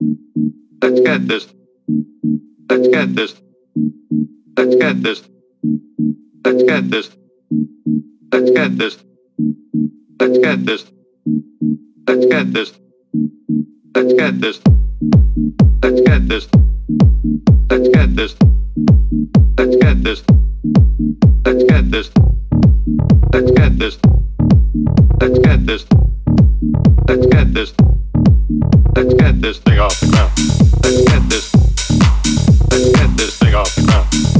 Let's get this. Let's get this. Let's get this. Let's get this. Let's get this. Let's get this. Let's get this. Let's get this. Let's get this. Let's get this. Let's get this. Let's get this. Let's get this. Let's get this. Let's get this. Let's get this thing off the ground. Let's get this. Let's get this thing off the ground.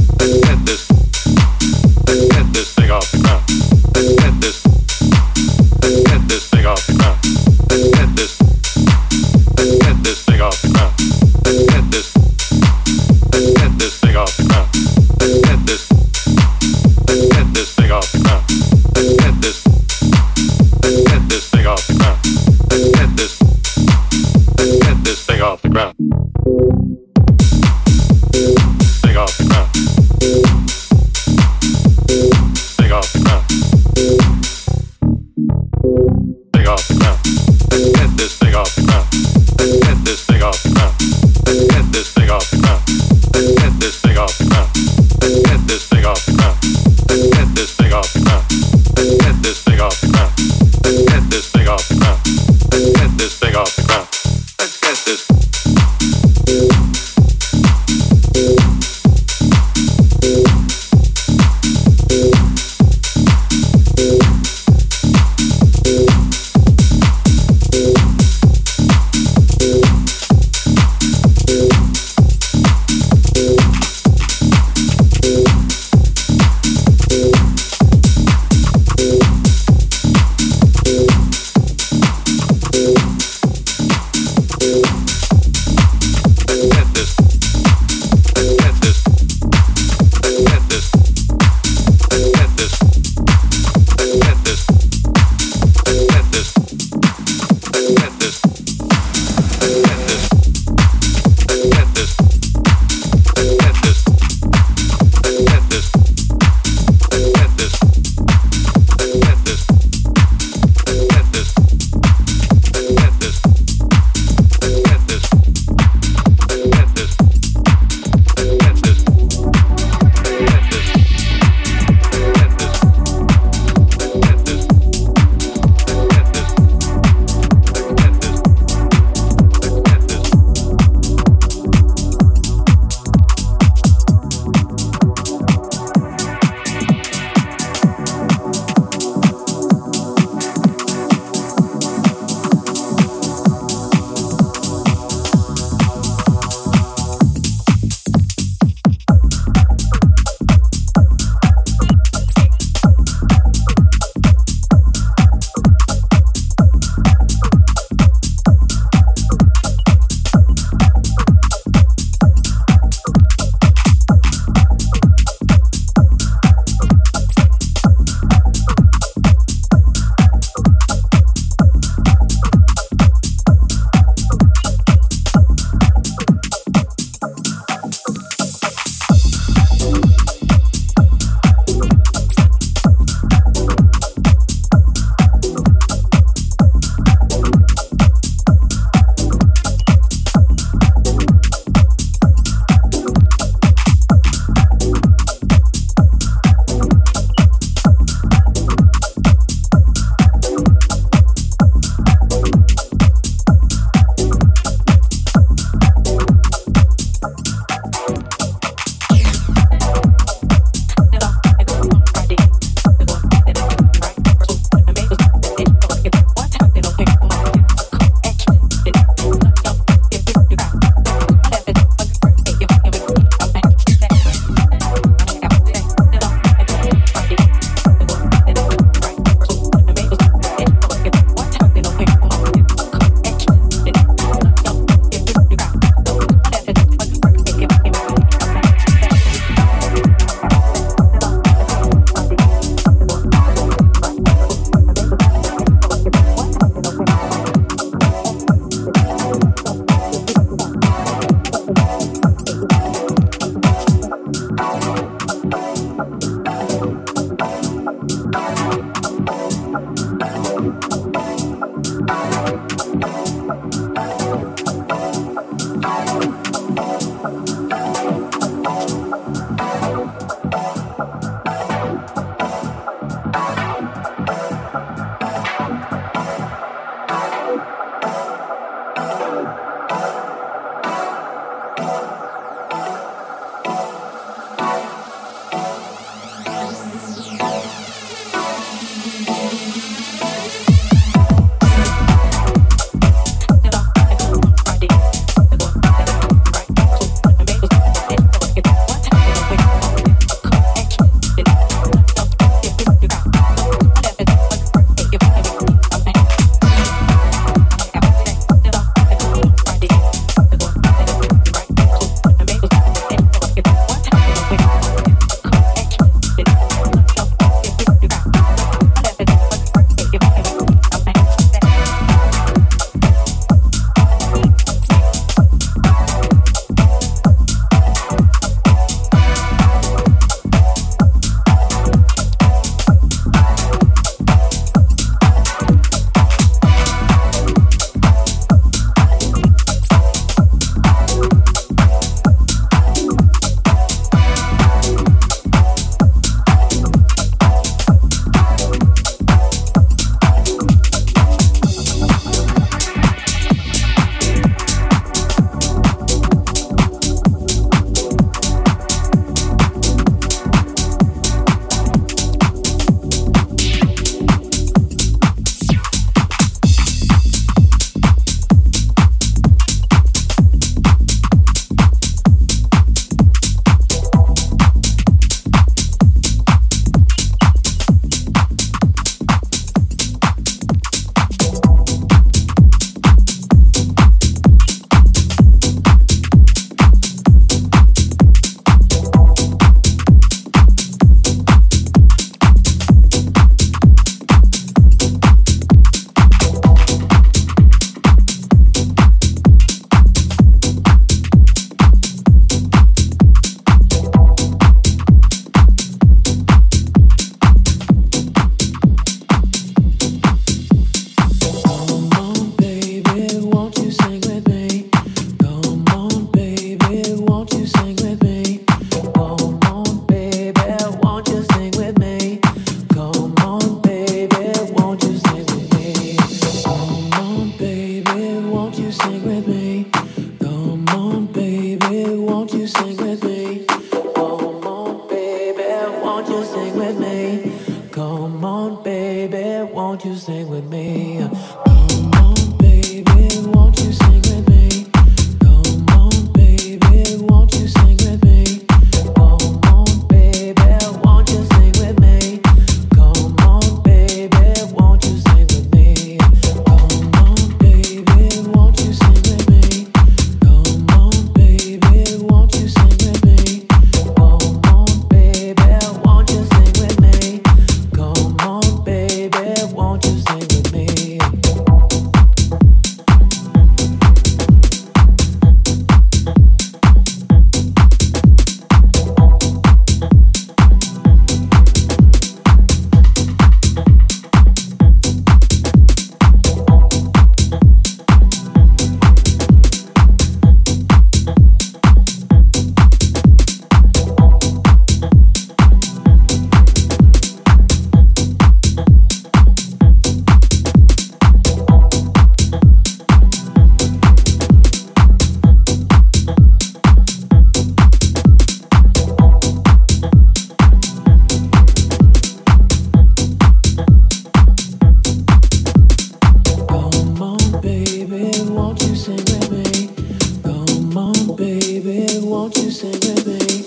Baby, won't you sing with me?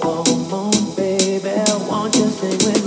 Come on, baby, won't you sing with me?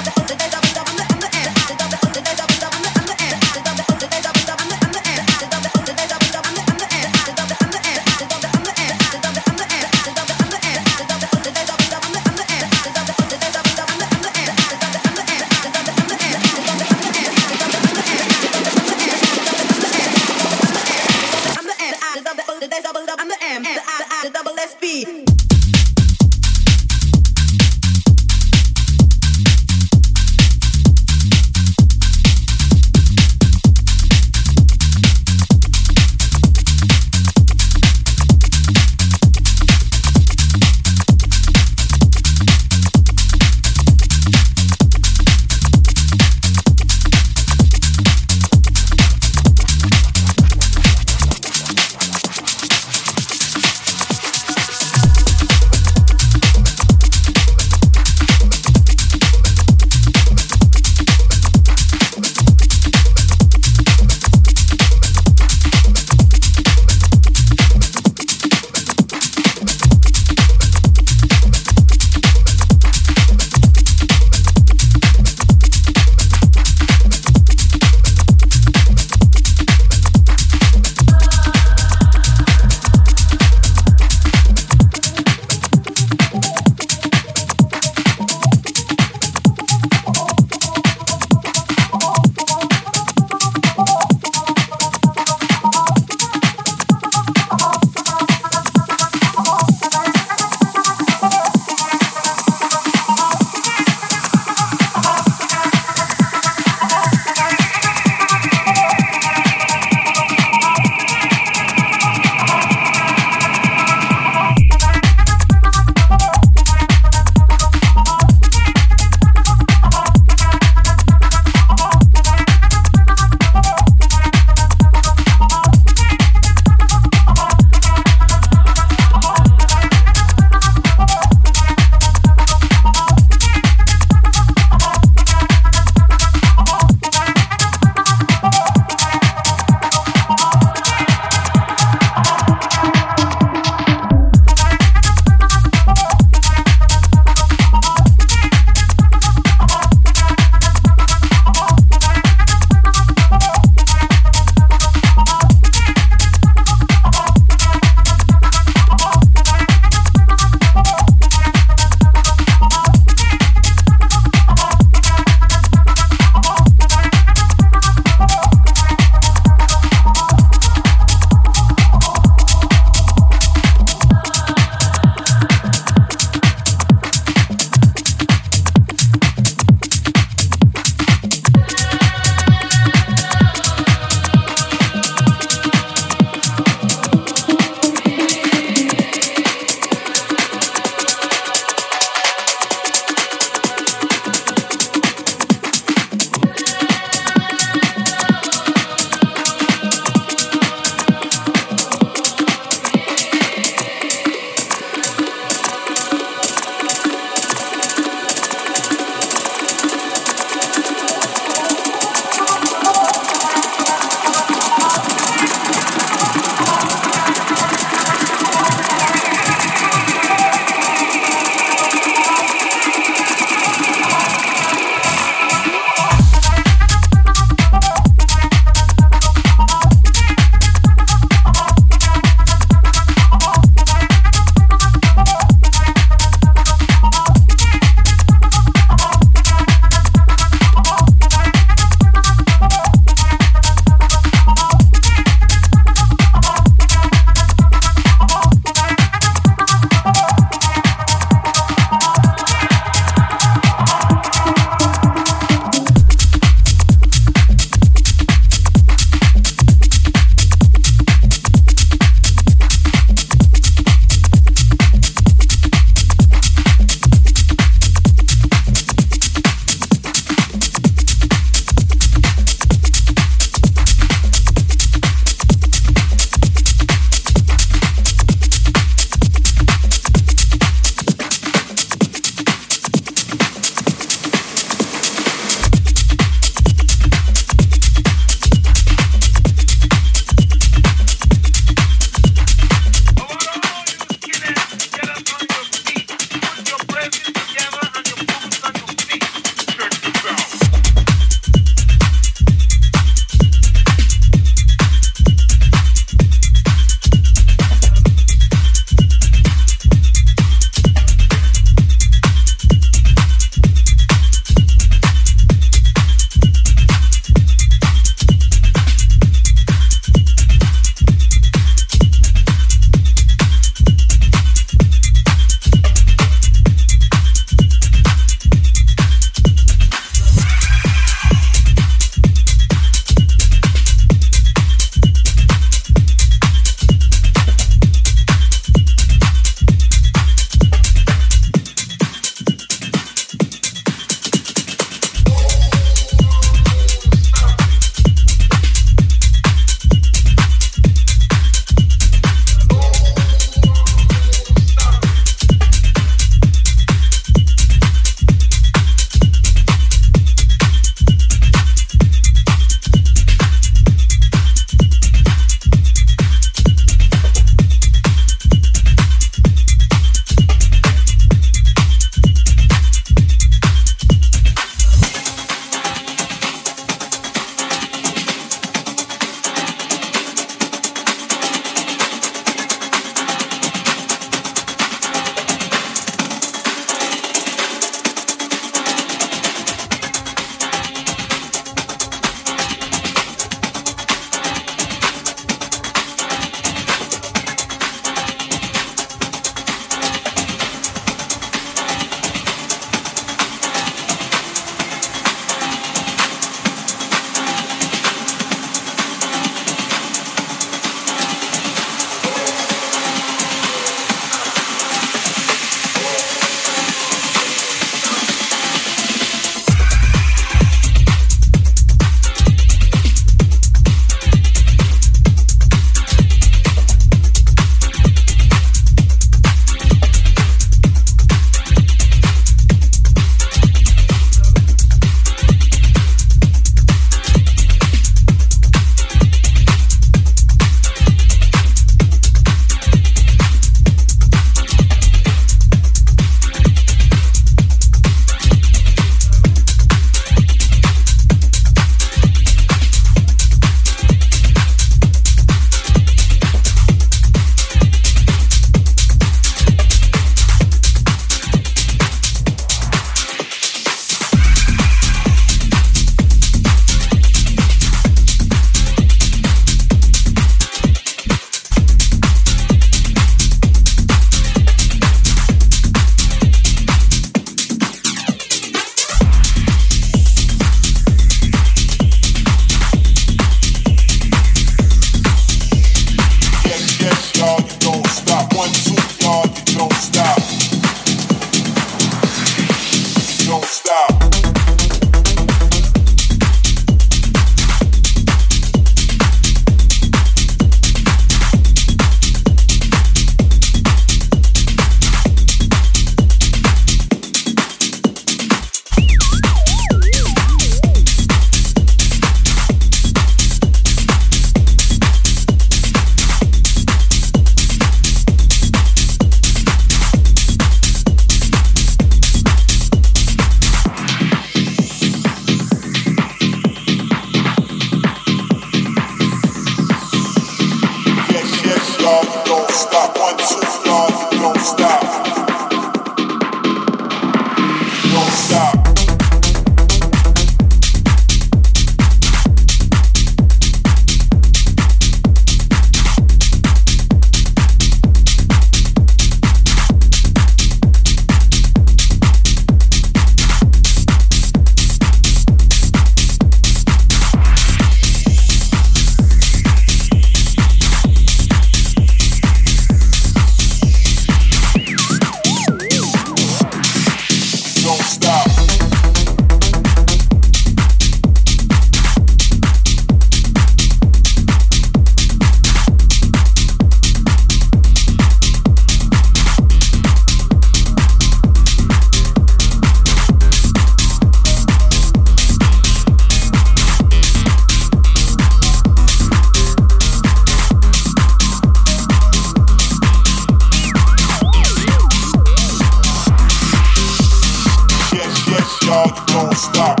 stop.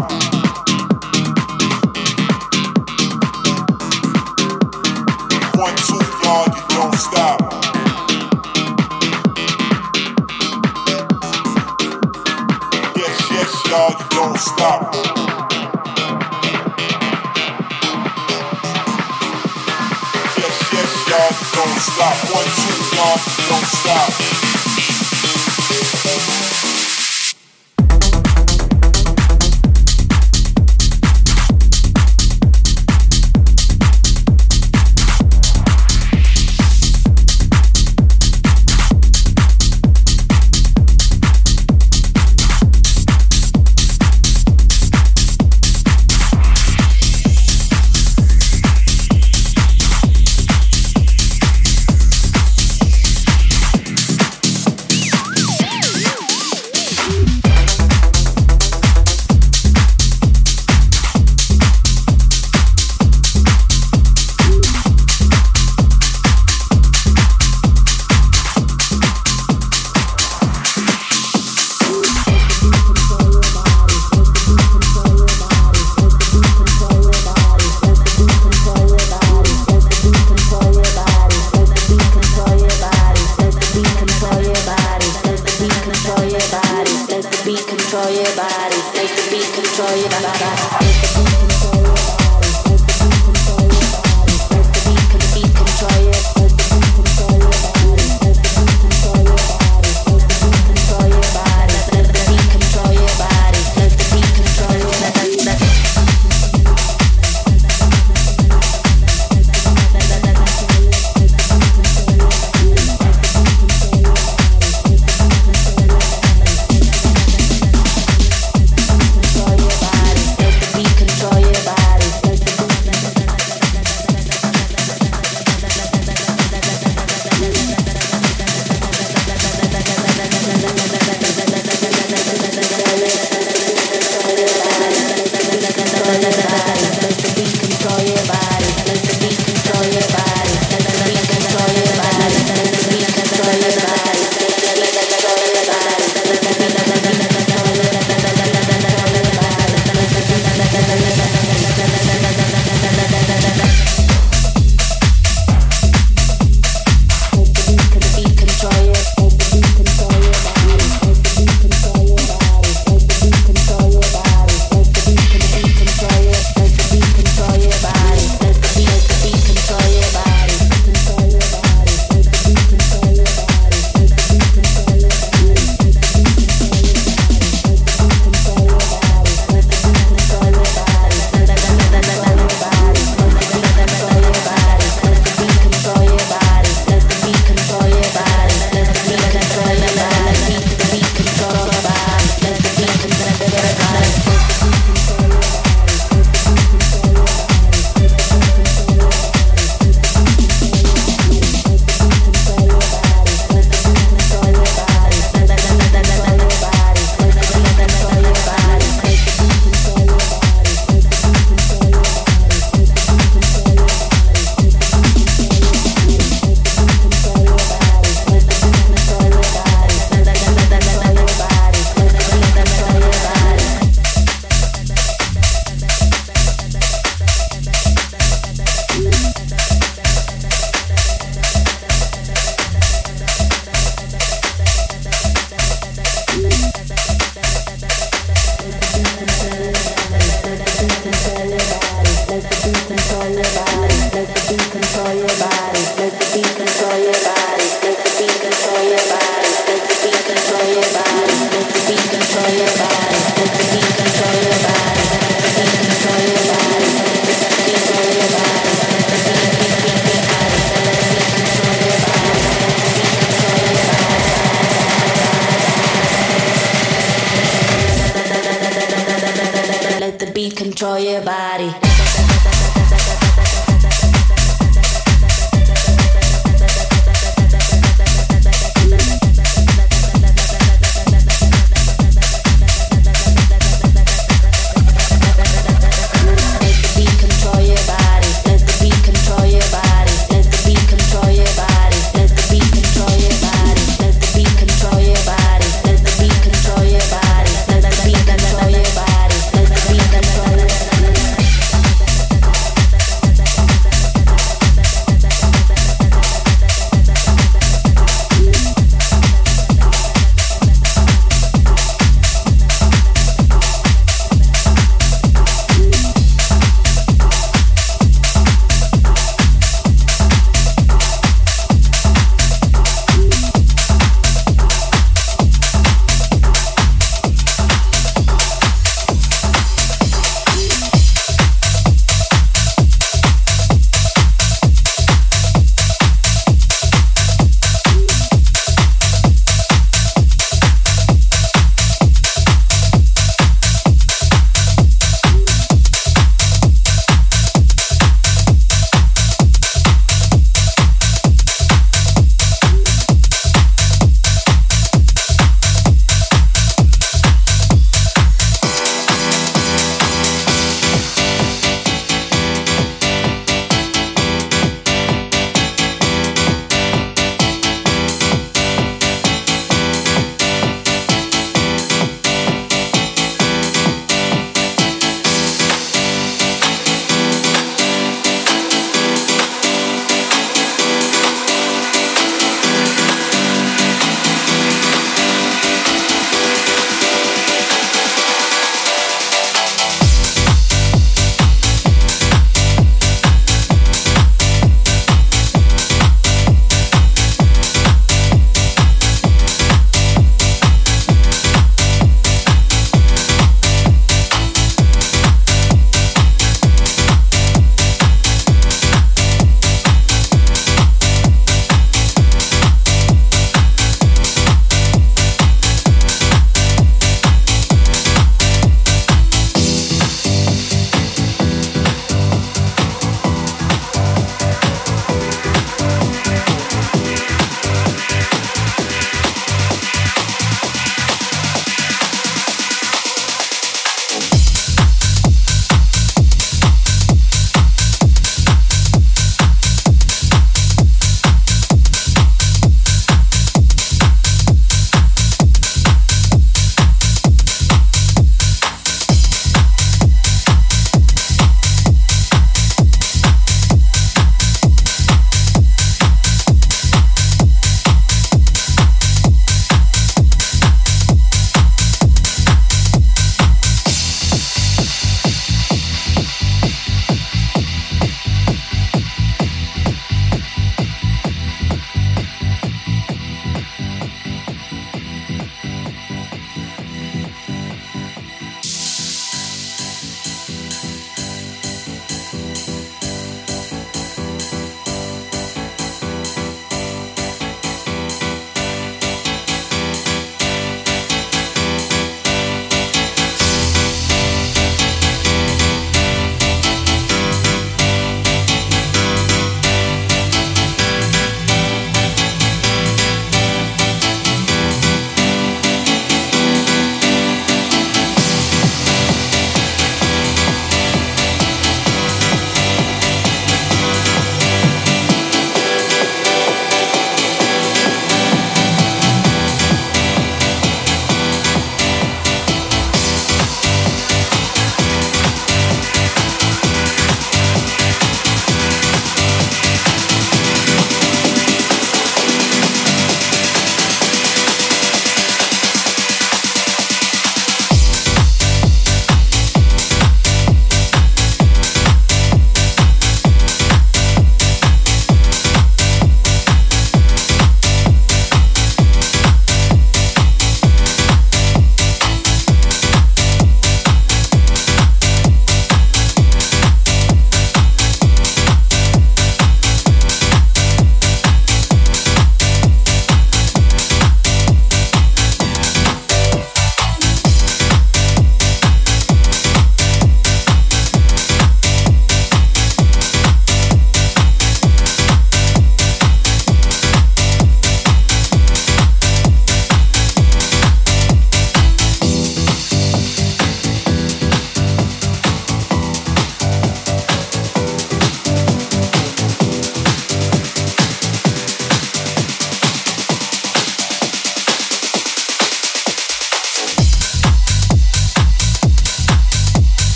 One, two, don't stop. Yes, yes, y'all, you don't stop.